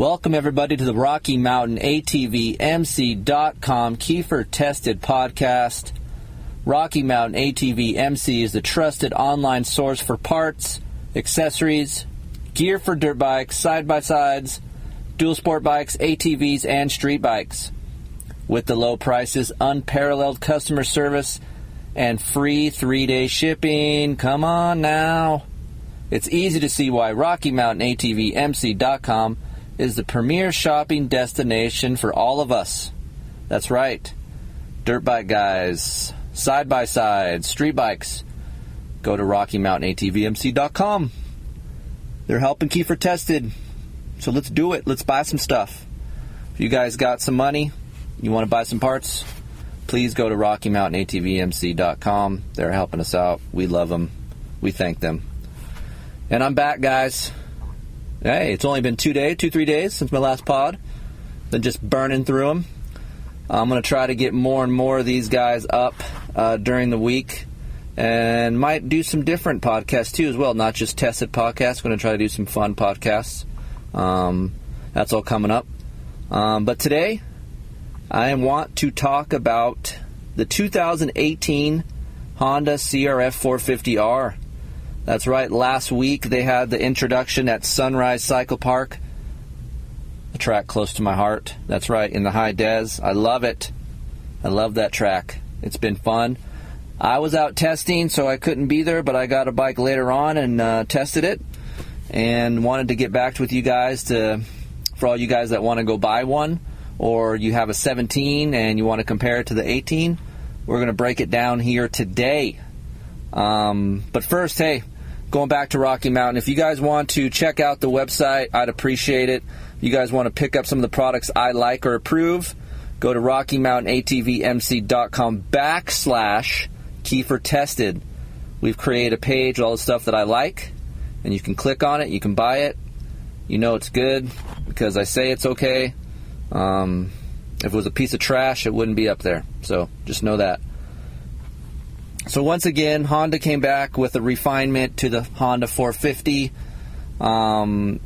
Welcome, everybody, to the Rocky Mountain ATV MC.com Keefer Tested Podcast. Rocky Mountain ATVMC is the trusted online source for parts, accessories, gear for dirt bikes, side by sides, dual sport bikes, ATVs, and street bikes. With the low prices, unparalleled customer service, and free three day shipping. Come on now. It's easy to see why Rocky Mountain ATV MC.com is the premier shopping destination for all of us. That's right. Dirt bike guys, side by side, street bikes. Go to RockyMountainATVMC.com. They're helping Keefer Tested. So let's do it. Let's buy some stuff. If you guys got some money, you want to buy some parts, please go to RockyMountainATVMC.com. They're helping us out. We love them. We thank them. And I'm back, guys. Hey, it's only been two days, two, three days since my last pod. Been just burning through them. I'm going to try to get more and more of these guys up uh, during the week and might do some different podcasts too as well, not just tested podcasts. going to try to do some fun podcasts. Um, that's all coming up. Um, but today, I want to talk about the 2018 Honda CRF 450R. That's right, last week they had the introduction at Sunrise Cycle Park a track close to my heart. That's right, in the high des. I love it. I love that track. It's been fun. I was out testing, so I couldn't be there, but I got a bike later on and uh, tested it, and wanted to get back with you guys to, for all you guys that want to go buy one, or you have a 17 and you want to compare it to the 18. We're going to break it down here today. Um, but first, hey, going back to Rocky Mountain, if you guys want to check out the website, I'd appreciate it If you guys want to pick up some of the products I like or approve, go to RockyMountainATVMC.com backslash Keefer Tested. We've created a page, all the stuff that I like, and you can click on it, you can buy it. You know it's good because I say it's okay. Um, if it was a piece of trash, it wouldn't be up there. So just know that. So once again, Honda came back with a refinement to the Honda 450. Um,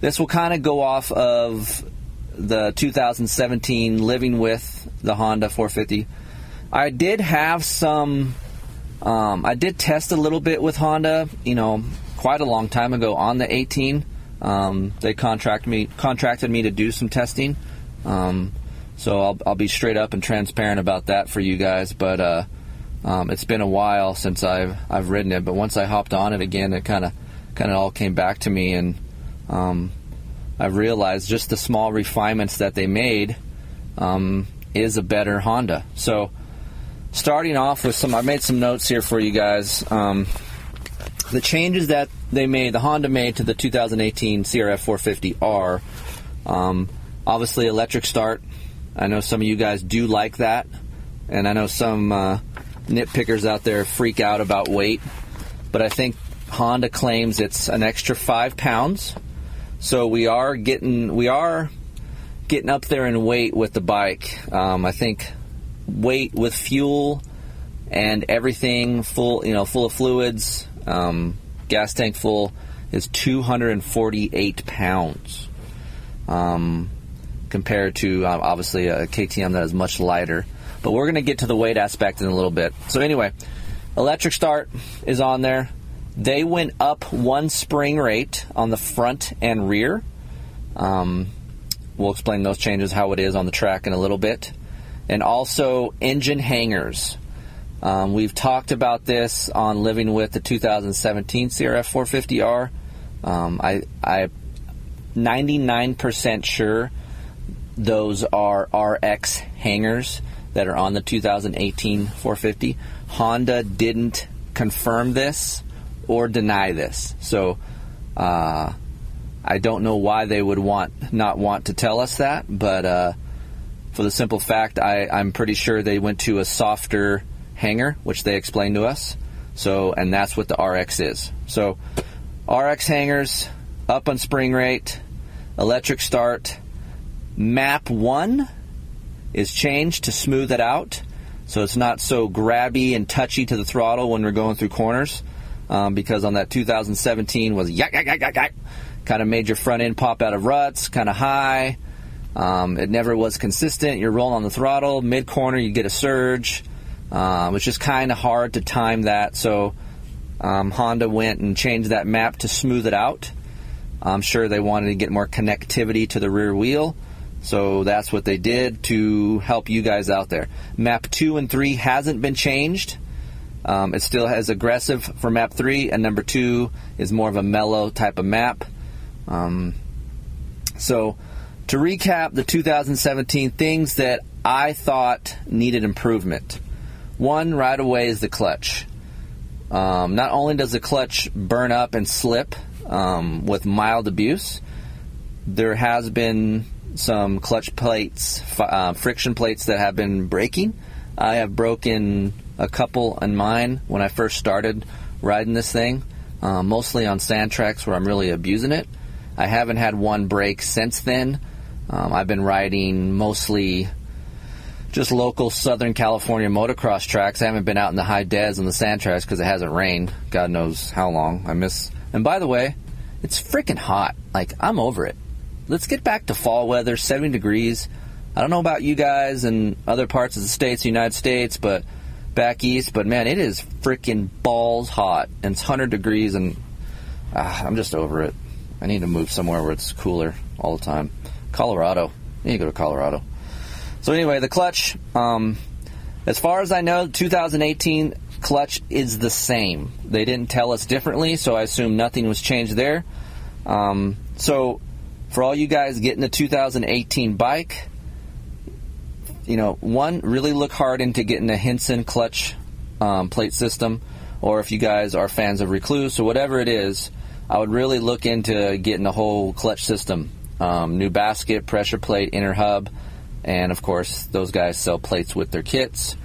this will kind of go off of the 2017 Living with the Honda 450. I did have some. Um, I did test a little bit with Honda, you know, quite a long time ago on the 18. Um, they contract me contracted me to do some testing, um, so I'll, I'll be straight up and transparent about that for you guys. But uh, um, it's been a while since I've I've ridden it. But once I hopped on it again, it kind of kind of all came back to me, and um, I've realized just the small refinements that they made um, is a better Honda. So, starting off with some, I made some notes here for you guys. Um, the changes that they made, the Honda made to the 2018 CRF 450R, um, obviously electric start. I know some of you guys do like that, and I know some uh, nitpickers out there freak out about weight, but I think Honda claims it's an extra five pounds so we are getting we are getting up there in weight with the bike. Um, I think weight with fuel and everything full, you know, full of fluids, um, gas tank full is 248 pounds. Um, compared to uh, obviously a KTM that is much lighter. But we're going to get to the weight aspect in a little bit. So anyway, electric start is on there. They went up one spring rate on the front and rear. Um, we'll explain those changes, how it is on the track in a little bit. And also engine hangers. Um, we've talked about this on Living with the 2017 CRF 450R. Um, I, I 99% sure those are RX hangers that are on the 2018 450. Honda didn't confirm this or deny this. So uh, I don't know why they would want not want to tell us that, but uh, for the simple fact, I, I'm pretty sure they went to a softer hanger, which they explained to us. So, and that's what the RX is. So, RX hangers up on spring rate, electric start. Map one is changed to smooth it out, so it's not so grabby and touchy to the throttle when we're going through corners. Um, because on that 2017 was yak yak yak kind of made your front end pop out of ruts, kind of high. Um, it never was consistent. You're rolling on the throttle, mid corner, you get a surge. Um, it's just kind of hard to time that. So um, Honda went and changed that map to smooth it out. I'm sure they wanted to get more connectivity to the rear wheel. So that's what they did to help you guys out there. Map 2 and 3 hasn't been changed. Um, it still has aggressive for map 3, and number 2 is more of a mellow type of map. Um, so, to recap the 2017 things that I thought needed improvement. One right away is the clutch. Um, not only does the clutch burn up and slip um, with mild abuse, there has been some clutch plates, uh, friction plates that have been breaking. I have broken a couple on mine when I first started riding this thing, uh, mostly on sand tracks where I'm really abusing it. I haven't had one break since then. Um, I've been riding mostly just local Southern California motocross tracks. I haven't been out in the high des on the sand tracks because it hasn't rained. God knows how long. I miss. And by the way, it's freaking hot. Like I'm over it. Let's get back to fall weather, 70 degrees. I don't know about you guys and other parts of the states, the United States, but back east. But man, it is freaking balls hot, and it's 100 degrees, and uh, I'm just over it. I need to move somewhere where it's cooler all the time. Colorado. I need to go to Colorado. So anyway, the clutch. Um, as far as I know, 2018 clutch is the same. They didn't tell us differently, so I assume nothing was changed there. Um, so for all you guys getting a 2018 bike, you know, one, really look hard into getting a Hinson clutch um, plate system, or if you guys are fans of Rekluse or whatever it is, I would really look into getting a whole clutch system. Um, new basket, pressure plate, inner hub, and of course, those guys sell plates with their kits.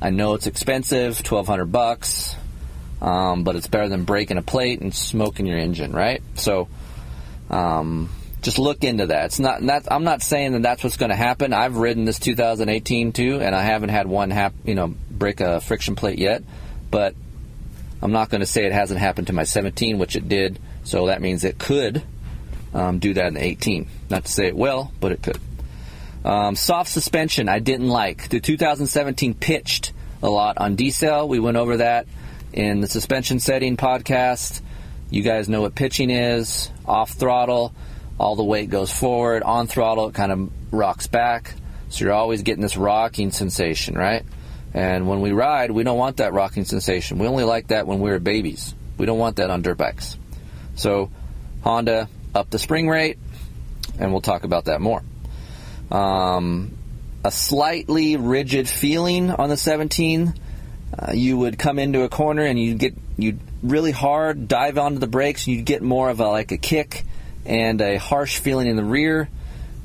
I know it's expensive, twelve hundred bucks, um, but it's better than breaking a plate and smoking your engine, right? So, um, just look into that. It's not. I'm not saying that that's what's going to happen. I've ridden this 2018 too, and I haven't had one hap, you know break a friction plate yet. But I'm not going to say it hasn't happened to my 17, which it did. So that means it could um, do that in the 18. Not to say it will, but it could. Um, soft suspension, I didn't like. The 2017 pitched a lot on decel. We went over that in the suspension setting podcast. You guys know what pitching is. Off throttle, all the weight goes forward. On throttle, it kind of rocks back. So you're always getting this rocking sensation, right? And when we ride, we don't want that rocking sensation. We only like that when we're babies. We don't want that on dirt bikes. So Honda up the spring rate, and we'll talk about that more. Um, a slightly rigid feeling on the 17. Uh, you would come into a corner and you'd get you'd really hard dive onto the brakes. And you'd get more of a like a kick and a harsh feeling in the rear.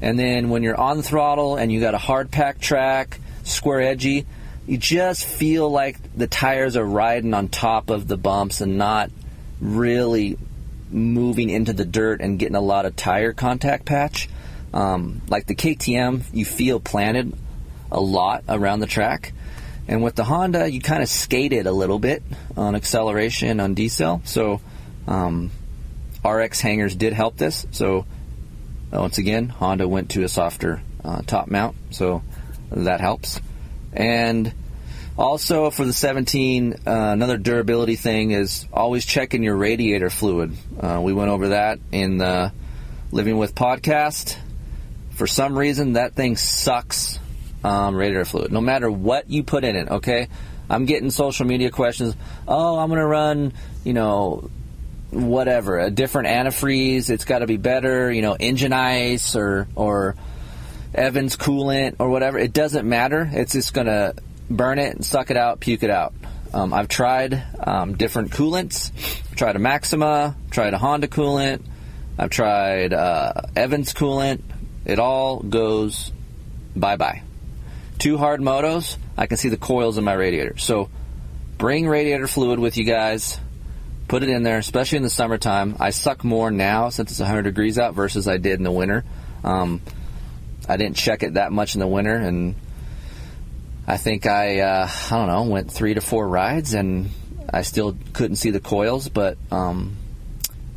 And then when you're on throttle and you got a hard pack track, square edgy, you just feel like the tires are riding on top of the bumps and not really moving into the dirt and getting a lot of tire contact patch. Um, like the KTM, you feel planted a lot around the track. And with the Honda, you kind of skated a little bit on acceleration on decel. So um, RX hangers did help this. So uh, once again, Honda went to a softer uh, top mount. So that helps. And also for the 17, uh, another durability thing is always checking your radiator fluid. Uh, we went over that in the Living with podcast. For some reason, that thing sucks um, radiator fluid. No matter what you put in it, okay? I'm getting social media questions. Oh, I'm going to run, you know, whatever, a different antifreeze. It's got to be better, you know, engine ice or or Evans coolant or whatever. It doesn't matter. It's just to burn it and suck it out, puke it out. Um, I've tried um, different coolants, tried a Maxima, tried a Honda coolant, I've tried uh, Evans coolant. It all goes bye bye. Two hard motos, I can see the coils in my radiator. So bring radiator fluid with you guys. Put it in there, especially in the summertime. I suck more now since it's 100 degrees out versus I did in the winter. Um, I didn't check it that much in the winter, and I think I, uh, I don't know, went three to four rides, and I still couldn't see the coils. But um,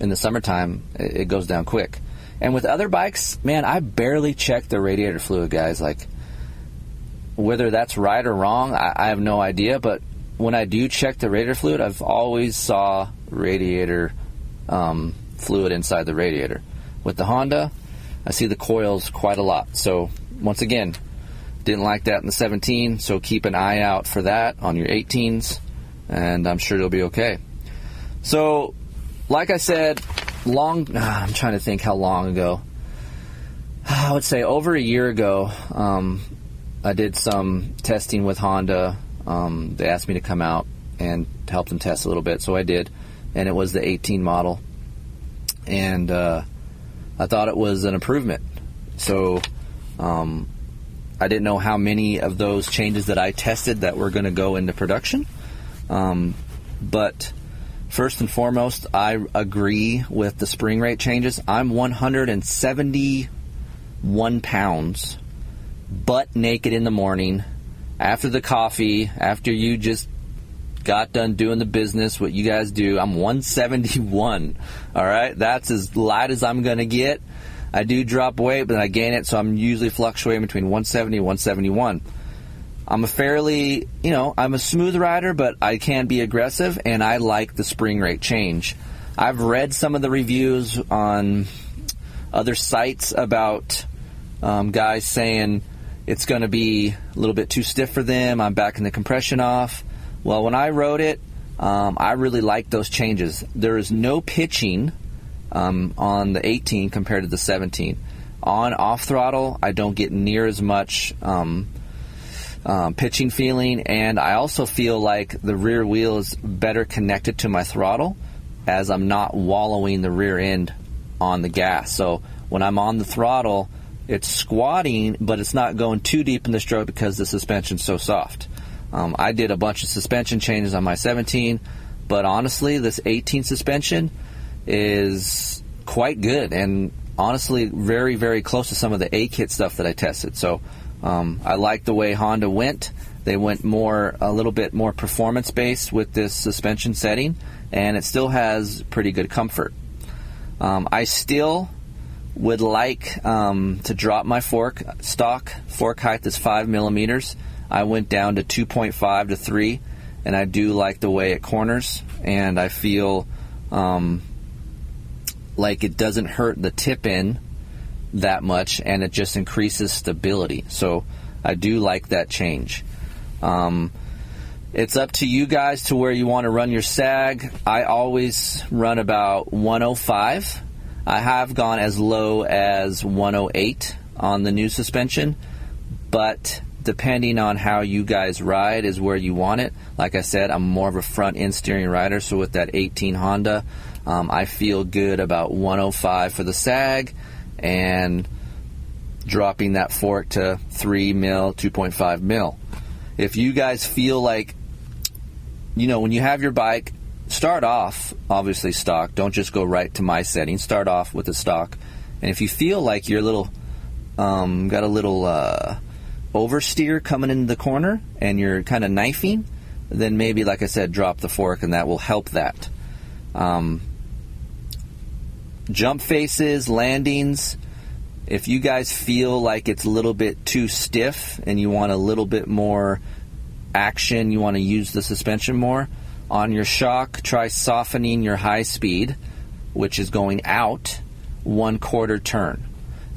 in the summertime, it, it goes down quick. And with other bikes, man, I barely check the radiator fluid, guys. Like, whether that's right or wrong, I, I have no idea. But when I do check the radiator fluid, I've always saw radiator um, fluid inside the radiator. With the Honda, I see the coils quite a lot. So once again, didn't like that in the 17, so keep an eye out for that on your 18s, and I'm sure you'll be okay. So, like I said, long. I'm trying to think how long ago. I would say over a year ago. Um, I did some testing with Honda. Um, they asked me to come out and help them test a little bit, so I did and it was the 18 model. And uh, I thought it was an improvement. So um, I didn't know how many of those changes that I tested that were going to go into production. Um, but first and foremost, I agree with the spring rate changes. I'm 171 pounds, butt naked in the morning, after the coffee, after you just got done doing the business, what you guys do. I'm 171. All right, that's as light as I'm gonna get. I do drop weight, but I gain it, so I'm usually fluctuating between 170 and 171. I'm a fairly, you know, I'm a smooth rider, but I can be aggressive, and I like the spring rate change. I've read some of the reviews on other sites about um, guys saying it's going to be a little bit too stiff for them. I'm backing the compression off. Well, when I wrote it, um, I really liked those changes. There is no pitching um, on the 18 compared to the 17. On off throttle, I don't get near as much um, um, pitching feeling, and I also feel like the rear wheel is better connected to my throttle as I'm not wallowing the rear end on the gas. So when I'm on the throttle, it's squatting, but it's not going too deep in the stroke because the suspension's so soft. Um, I did a bunch of suspension changes on my 17, but honestly, this 18 suspension is quite good and honestly very, very close to some of the A kit stuff that I tested. So um, I like the way Honda went. They went more, a little bit more performance based with this suspension setting, and it still has pretty good comfort. Um, I still would like um, to drop my fork. Stock fork height is five millimeters. I went down to 2.5 to 3, and I do like the way it corners, and I feel um, like it doesn't hurt the tip in that much, and it just increases stability. So I do like that change. Um, it's up to you guys to where you want to run your sag. I always run about 105. I have gone as low as 108 on the new suspension, but depending on how you guys ride is where you want it. Like I said, I'm more of a front end steering rider, so with that 18 Honda, um, I feel good about 105 for the sag and dropping that fork to 3 mil, 2.5 mil. If you guys feel like, you know, when you have your bike, start off obviously stock. Don't just go right to my setting. Start off with the stock. And if you feel like you're a little, um, got a little, uh, oversteer coming into the corner and you're kind of knifing, then maybe, like I said, drop the fork and that will help that. Um, jump faces, landings. If you guys feel like it's a little bit too stiff and you want a little bit more action, you want to use the suspension more, on your shock, try softening your high speed, which is going out one quarter turn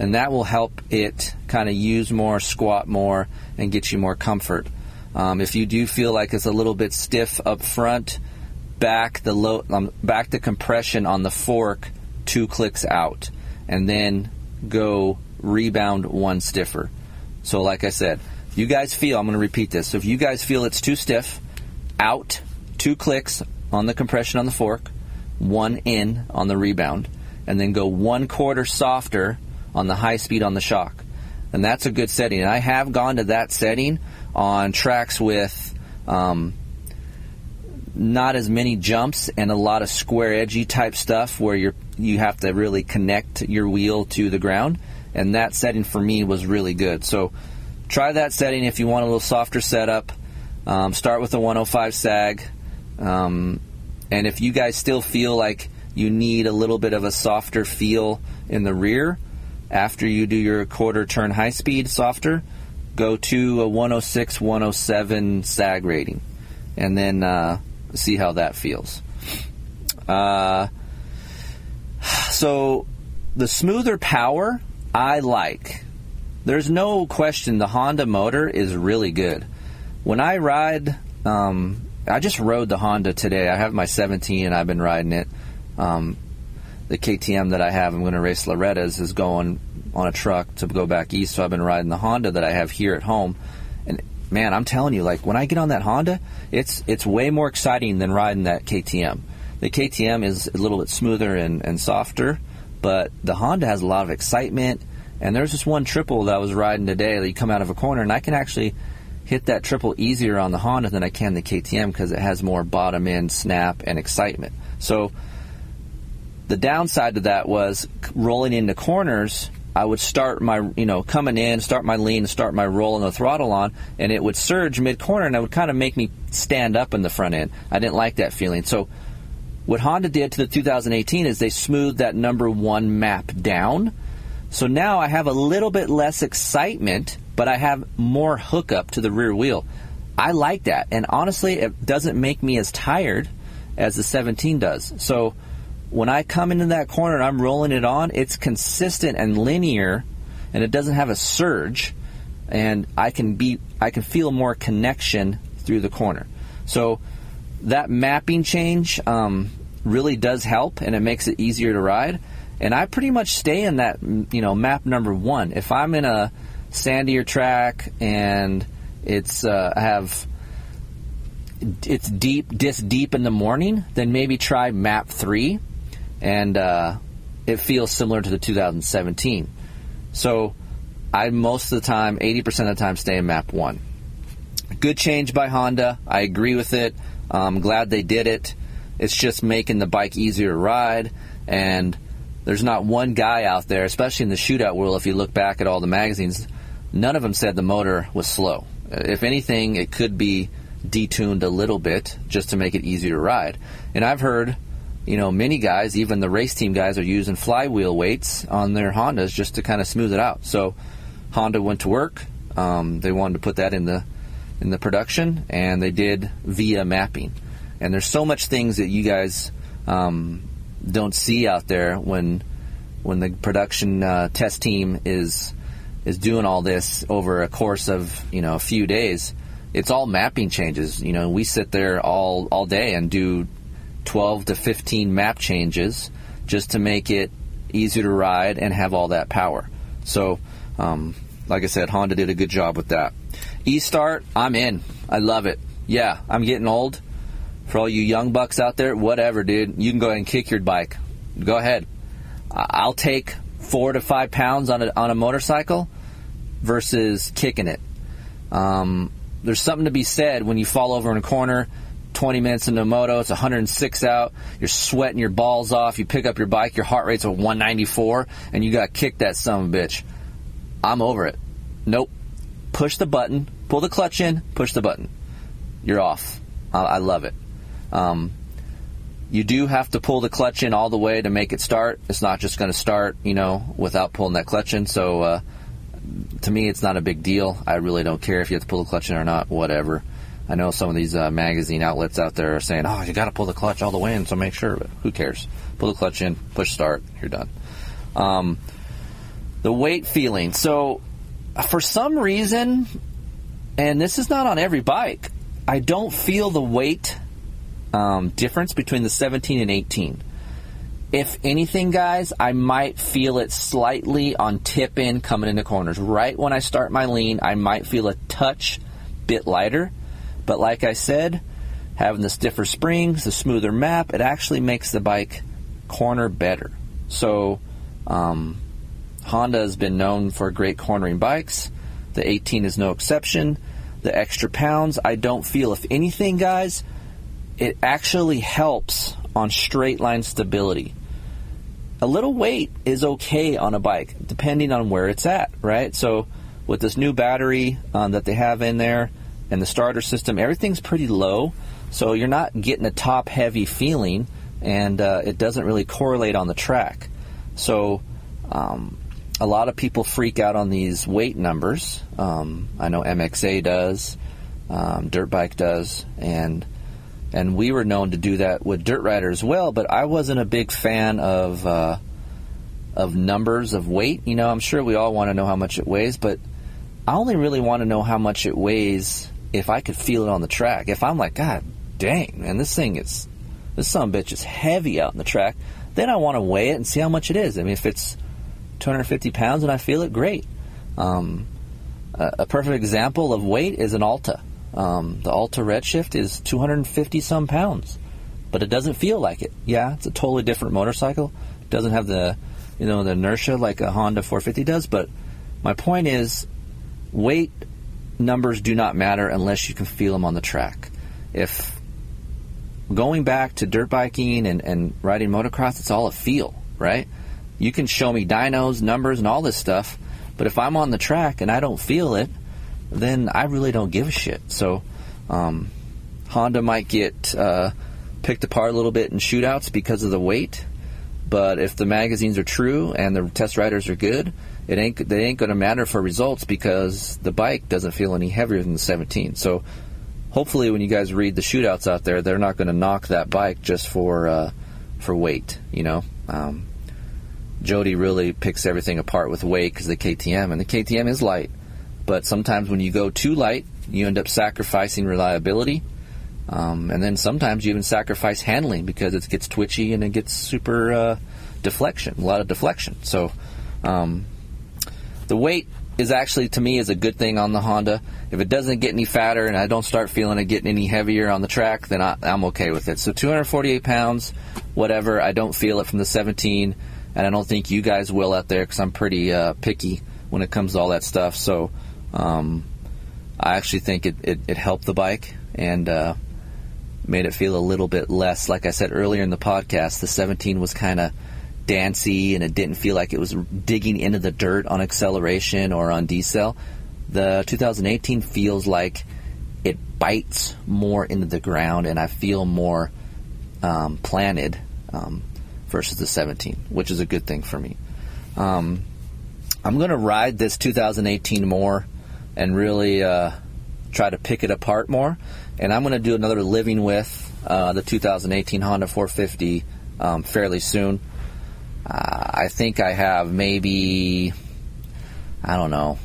and that will help it kind of use more, squat more, and get you more comfort. Um, if you do feel like it's a little bit stiff up front, back the low, um, back the compression on the fork two clicks out, and then go rebound one stiffer. So, like I said, you guys feel, I'm going to repeat this. So, if you guys feel it's too stiff, out two clicks on the compression on the fork, one in on the rebound, and then go one quarter softer on the high speed on the shock. And that's a good setting. And I have gone to that setting on tracks with um, not as many jumps and a lot of square edgy type stuff where you're you have to really connect your wheel to the ground. And that setting for me was really good. So try that setting if you want a little softer setup. Um, start with a 105 sag. Um, and if you guys still feel like you need a little bit of a softer feel in the rear after you do your quarter turn high speed softer, go to a 106, 107 sag rating. And then uh, see how that feels. Uh, so the smoother power I like. There's no question the Honda motor is really good. When I ride, um, I just rode the Honda today. I have my 17 and I've been riding it. Um, the KTM that I have, I'm going to race Loretta's, is going on a truck to go back east. So I've been riding the Honda that I have here at home. And man, I'm telling you, like when I get on that Honda, it's it's way more exciting than riding that KTM. The KTM is a little bit smoother and, and softer, but the Honda has a lot of excitement. And there's this one triple that I was riding today that you come out of a corner, and I can actually hit that triple easier on the Honda than I can the KTM because it has more bottom end snap and excitement. So the downside to that was rolling into corners. I would start my, you know, coming in, start my lean, start my roll and the throttle on, and it would surge mid corner, and it would kind of make me stand up in the front end. I didn't like that feeling. So, what Honda did to the 2018 is they smoothed that number one map down. So now I have a little bit less excitement, but I have more hookup to the rear wheel. I like that, and honestly, it doesn't make me as tired as the 17 does. So when I come into that corner and I'm rolling it on, it's consistent and linear, and it doesn't have a surge, and I can be I can feel more connection through the corner. So that mapping change um, really does help, and it makes it easier to ride. And I pretty much stay in that you know map number one. If I'm in a sandier track and it's uh, have it's deep, this deep in the morning, then maybe try map three and uh, it feels similar to the 2017. So I most of the time, 80% of the time, stay in map one. Good change by Honda. I agree with it. I'm glad they did it. It's just making the bike easier to ride, and there's not one guy out there, especially in the shootout world. If you look back at all the magazines, none of them said the motor was slow. If anything, it could be detuned a little bit just to make it easier to ride. And I've heard you know, many guys, even the race team guys, are using flywheel weights on their Hondas just to kind of smooth it out. So Honda went to work. Um, they wanted to put that in the in the production, and they did via mapping. And there's so much things that you guys um, don't see out there when when the production uh, test team is is doing all this over a course of you know a few days. It's all mapping changes. You know, we sit there all all day and do 12 to 15 map changes just to make it easier to ride and have all that power. So, um, like I said, Honda did a good job with that. E-Start, I'm in. I love it. Yeah, I'm getting old. For all you young bucks out there, whatever, dude. You can go ahead and kick your bike. Go ahead. I'll take four to five pounds on a, on a motorcycle versus kicking it. Um, there's something to be said when you fall over in a corner 20 minutes into a moto, it's 106 out, you're sweating your balls off, you pick up your bike, your heart rate's at 194, and you got kicked that son of a bitch. I'm over it. Nope. Push the button, pull the clutch in, push the button. You're off. I, I love it. Um, you do have to pull the clutch in all the way to make it start. It's not just going to start, you know, without pulling that clutch in. So, uh, to me, it's not a big deal. I really don't care if you have to pull the clutch in or not, whatever. I know some of these uh, magazine outlets out there are saying, "Oh, you got to pull the clutch all the way in, so make sure." But who cares? Pull the clutch in, push start, you're done. Um, the weight feeling. So, for some reason, and this is not on every bike, I don't feel the weight um, difference between the 17 and 18. If anything, guys, I might feel it slightly on tip in coming into corners. Right when I start my lean, I might feel a touch bit lighter but like I said, having the stiffer springs, the smoother map, it actually makes the bike corner better. So, um, Honda has been known for great cornering bikes. The 18 is no exception. The extra pounds, I don't feel. If anything, guys, it actually helps on straight line stability. A little weight is okay on a bike, depending on where it's at, right? So, with this new battery um, that they have in there and the starter system, everything's pretty low. So, you're not getting a top heavy feeling, and uh, it doesn't really correlate on the track. So, um, a lot of people freak out on these weight numbers. Um, I know MXA does, um, Dirt Bike does, and and we were known to do that with Dirt Rider as well. But I wasn't a big fan of uh, of numbers of weight. You know, I'm sure we all want to know how much it weighs, but I only really want to know how much it weighs if I could feel it on the track. If I'm like, God dang, man, this thing is this some bitch is heavy out in the track. Then I want to weigh it and see how much it is. I mean, if it's 250 pounds and I feel it, great. Um, a, a, perfect example of weight is an Alta. Um, the Alta Redshift is 250 some pounds, but it doesn't feel like it. Yeah, it's a totally different motorcycle. It doesn't have the you know the inertia like a Honda 450 does. But my point is, weight numbers do not matter unless you can feel them on the track. If going back to dirt biking and, and riding motocross, it's all a feel, right? You can show me dynos, numbers, and all this stuff, but if I'm on the track and I don't feel it, then I really don't give a shit. So, um, Honda might get uh, picked apart a little bit in shootouts because of the weight, but if the magazines are true and the test riders are good, it ain't they ain't going to matter for results because the bike doesn't feel any heavier than the 17. So, hopefully, when you guys read the shootouts out there, they're not going to knock that bike just for uh, for weight. You know. Um, Jody really picks everything apart with weight because the KTM, and the KTM is light. But sometimes when you go too light, you end up sacrificing reliability. Um, and then sometimes you even sacrifice handling because it gets twitchy and it gets super uh, deflection, a lot of deflection. So um, the weight is actually to me is a good thing on the Honda. If it doesn't get any fatter and I don't start feeling it getting any heavier on the track, then I, am okay with it. So 248 pounds, whatever. I don't feel it from the 17, and I don't think you guys will out there because I'm pretty uh, picky when it comes to all that stuff. So um, I actually think it, it, it, helped the bike and uh, made it feel a little bit less. Like I said earlier in the podcast, the 17 was kind of dancy and it didn't feel like it was digging into the dirt on acceleration or on decel. The 2018 feels like it bites more into the ground and I feel more um, planted um, versus the 17, which is a good thing for me. Um, I'm going to ride this 2018 more and really uh, try to pick it apart more. And I'm going to do another living with uh, the 2018 Honda 450 um, fairly soon. Uh, I think I have maybe, I don't know,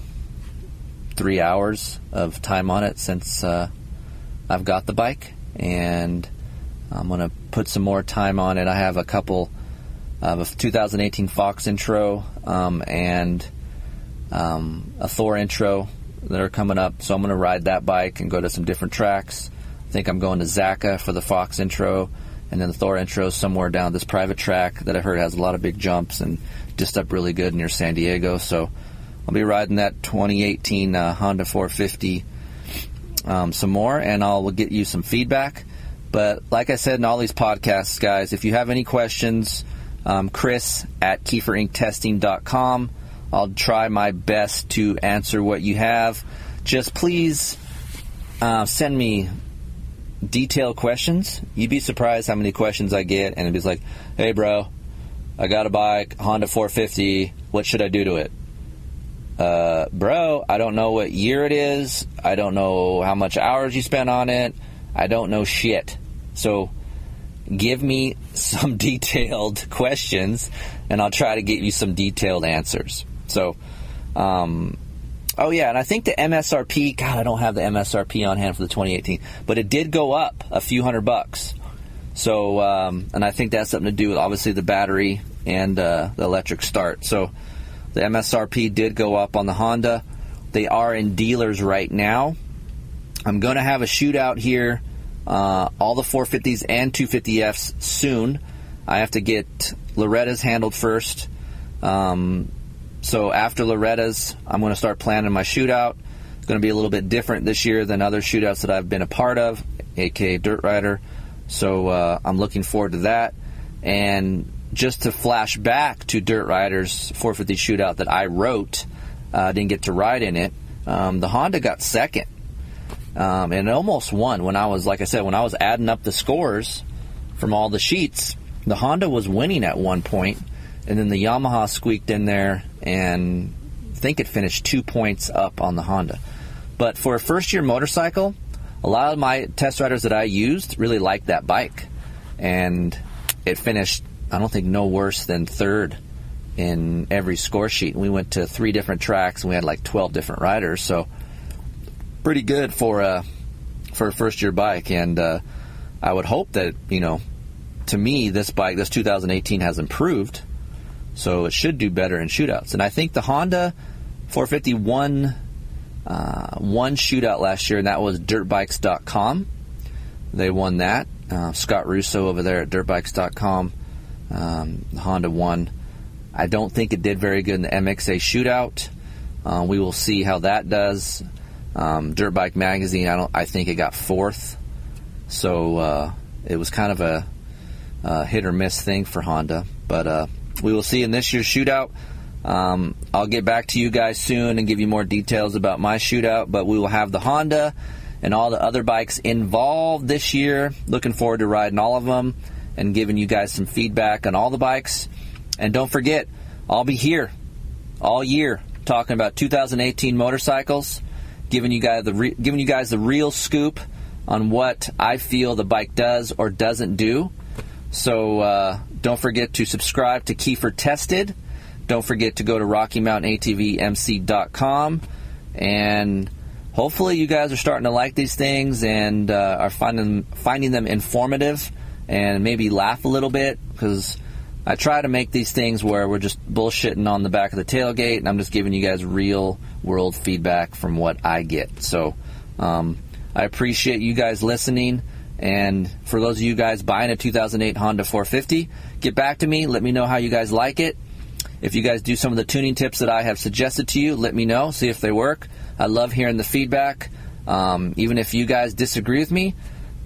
three hours of time on it since uh, I've got the bike. And I'm going to put some more time on it. I have a couple of a 2018 Fox intro um, and um, a Thor intro that are coming up. So I'm going to ride that bike and go to some different tracks. I think I'm going to Zaca for the Fox intro, and then the Thor intro somewhere down this private track that I heard has a lot of big jumps and just up really good near San Diego. So I'll be riding that 2018 uh, Honda 450 um, some more, and I'll get you some feedback. But like I said in all these podcasts, guys, if you have any questions, um, Chris at KeeferIncTesting.com. I'll try my best to answer what you have. Just please uh, send me detailed questions. You'd be surprised how many questions I get, and it's like, "Hey, bro, I got a bike, Honda 450. What should I do to it?" Uh, bro, I don't know what year it is. I don't know how much hours you spent on it. I don't know shit. So give me some detailed questions, and I'll try to get you some detailed answers. So, um, oh yeah, and I think the MSRP. God, I don't have the MSRP on hand for the 2018, but it did go up a few hundred bucks. So, um, and I think that's something to do with obviously the battery and uh, the electric start. So, the MSRP did go up on the Honda. They are in dealers right now. I'm going to have a shootout here uh, all the 450s and 250Fs soon. I have to get Loretta's handled first. Um, so after Loretta's, I'm going to start planning my shootout. It's going to be a little bit different this year than other shootouts that I've been a part of, aka Dirt Rider. So uh, I'm looking forward to that. And just to flash back to Dirt Rider's 450 shootout that I wrote, uh, didn't get to ride in it. Um, the Honda got second, um, and almost won. When I was, like I said, when I was adding up the scores from all the sheets, the Honda was winning at one point, and then the Yamaha squeaked in there, and I think it finished two points up on the Honda. But for a first year motorcycle, a lot of my test riders that I used really liked that bike, and it finished. I don't think no worse than third in every score sheet. We went to three different tracks, and we had like twelve different riders, so pretty good for a for a first year bike. And uh, I would hope that you know, to me, this bike, this 2018, has improved, so it should do better in shootouts. And I think the Honda 450 won uh, one shootout last year, and that was dirtbikes.com. They won that. Uh, Scott Russo over there at dirtbikes.com. Um, Honda won. I don't think it did very good in the MXA shootout. Uh, we will see how that does. Um, Dirt Bike Magazine, I don't. I think it got fourth, so uh, it was kind of a, a, hit or miss thing for Honda. But uh, we will see in this year's shootout. Um, I'll get back to you guys soon and give you more details about my shootout. But we will have the Honda and all the other bikes involved this year. Looking forward to riding all of them and giving you guys some feedback on all the bikes. And don't forget, I'll be here all year talking about 2018 motorcycles, giving you guys the re- giving you guys the real scoop on what I feel the bike does or doesn't do. So uh, don't forget to subscribe to Keefer Tested. Don't forget to go to RockyMountainATVMC.com and hopefully you guys are starting to like these things and uh, are finding finding them informative and maybe laugh a little bit because I try to make these things where we're just bullshitting on the back of the tailgate and I'm just giving you guys real world feedback from what I get. So um, I appreciate you guys listening. And for those of you guys buying a 2008 Honda 450, get back to me. Let me know how you guys like it. If you guys do some of the tuning tips that I have suggested to you, let me know. See if they work. I love hearing the feedback. Um, even if you guys disagree with me,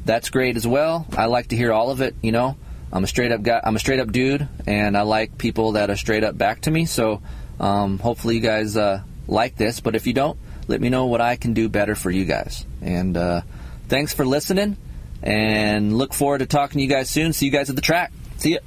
that's great as well. I like to hear all of it. You know, I'm a straight up guy. I'm a straight up dude, and I like people that are straight up back to me. So um, hopefully you guys uh, like this. But if you don't, let me know what I can do better for you guys. And uh, thanks for listening. And look forward to talking to you guys soon. See you guys at the track. See ya.